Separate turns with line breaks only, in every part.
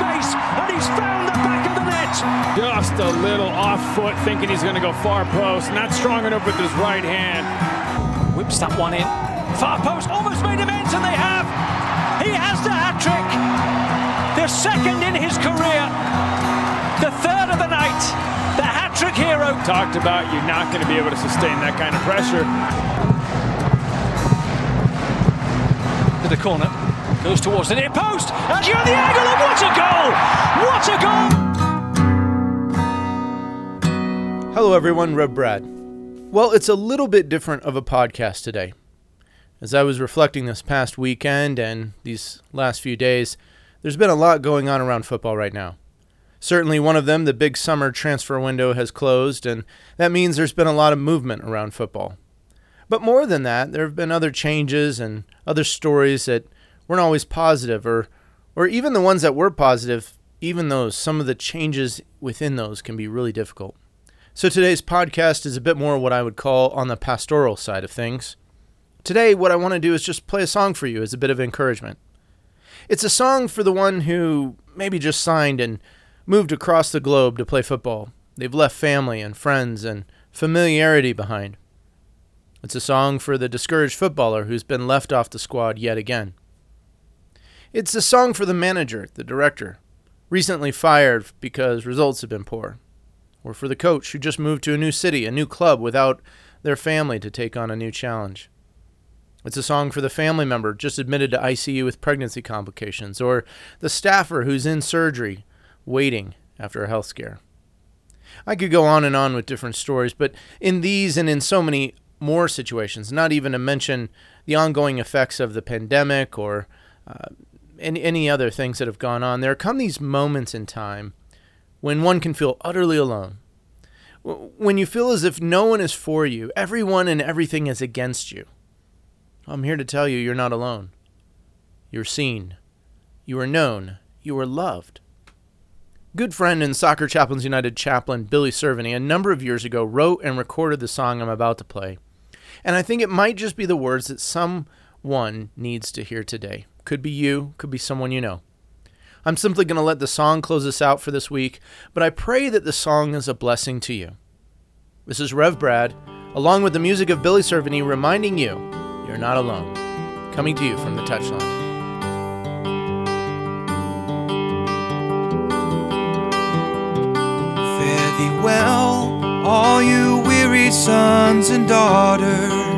space, and he's found the back of the net.
Just a little off foot, thinking he's going to go far post. Not strong enough with his right hand.
Whips that one in. Far post, almost made amends, and they have. He has the hat trick. The second in his career. The third of the night. The hat trick hero.
Talked about you're not going to be able to sustain that kind of pressure.
To the corner. Goes towards the near post. And you're the angle. And what a goal! What a goal!
Hello, everyone. Rev Brad. Well, it's a little bit different of a podcast today. As I was reflecting this past weekend and these last few days, there's been a lot going on around football right now. Certainly, one of them, the big summer transfer window, has closed, and that means there's been a lot of movement around football. But more than that, there have been other changes and other stories that weren't always positive, or, or even the ones that were positive, even those, some of the changes within those can be really difficult. So today's podcast is a bit more what I would call on the pastoral side of things. Today, what I want to do is just play a song for you as a bit of encouragement. It's a song for the one who maybe just signed and moved across the globe to play football. They've left family and friends and familiarity behind. It's a song for the discouraged footballer who's been left off the squad yet again. It's a song for the manager, the director, recently fired because results have been poor, or for the coach who just moved to a new city, a new club without their family to take on a new challenge. It's a song for the family member just admitted to ICU with pregnancy complications, or the staffer who's in surgery waiting after a health scare. I could go on and on with different stories, but in these and in so many more situations, not even to mention the ongoing effects of the pandemic or uh, any, any other things that have gone on, there come these moments in time when one can feel utterly alone. When you feel as if no one is for you, everyone and everything is against you. I'm here to tell you you're not alone. You're seen. You are known. You are loved. Good friend and Soccer Chaplains United chaplain Billy Cerveny a number of years ago wrote and recorded the song I'm about to play. And I think it might just be the words that someone needs to hear today. Could be you, could be someone you know. I'm simply going to let the song close us out for this week, but I pray that the song is a blessing to you. This is Rev Brad, along with the music of Billy Cerveny, reminding you you're not alone. Coming to you from the touchline.
Fare thee well, all you weary sons and daughters.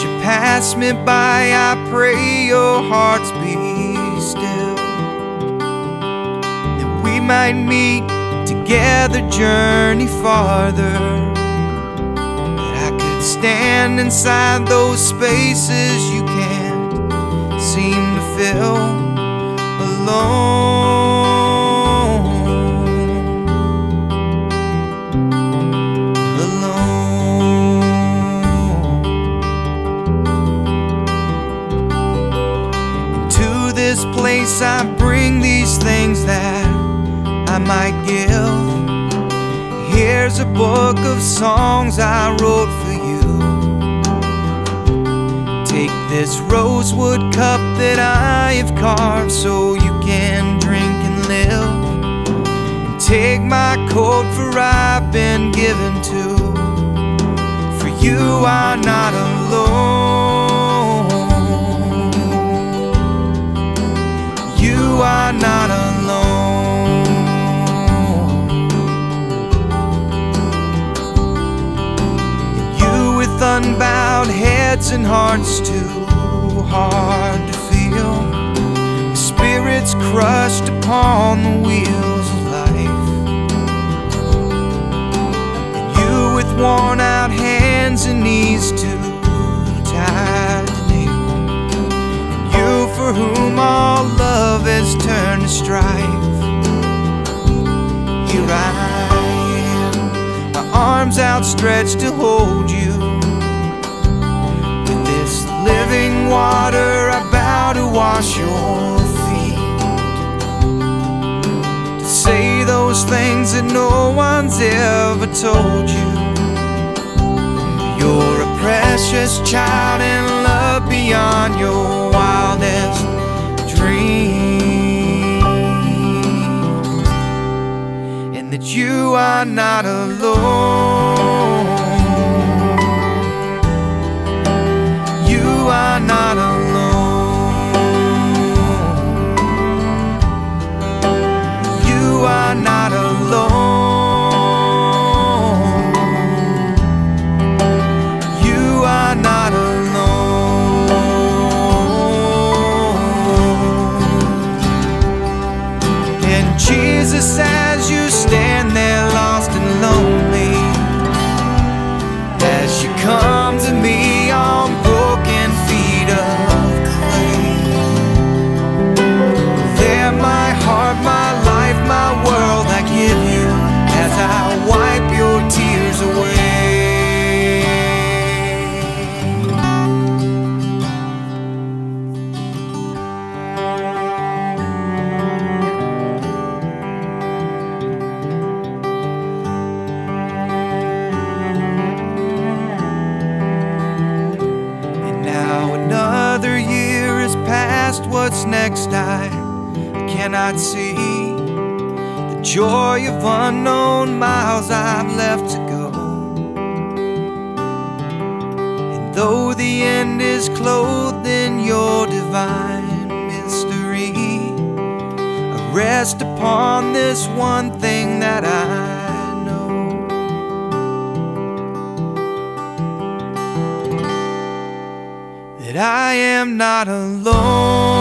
As you pass me by, I pray your hearts be still. That we might meet together, journey farther. That I could stand inside those spaces you can't seem to fill alone. Alone. This place I bring these things that I might give. Here's a book of songs I wrote for you. Take this rosewood cup that I have carved so you can drink and live. And take my coat for I've been given to. For you are not Unbowed heads and hearts too hard to feel. Spirits crushed upon the wheels of life. And you with worn out hands and knees too tired to kneel. And you for whom all love has turned to strife. Here I am, my arms outstretched to hold you. Living water about to wash your feet. To say those things that no one's ever told you. You're a precious child in love beyond your wildest dreams. And that you are not alone. Alone. And next? Time I cannot see. The joy of unknown miles I've left to go. And though the end is clothed in your divine mystery, I rest upon this one thing that I know. that I am not alone.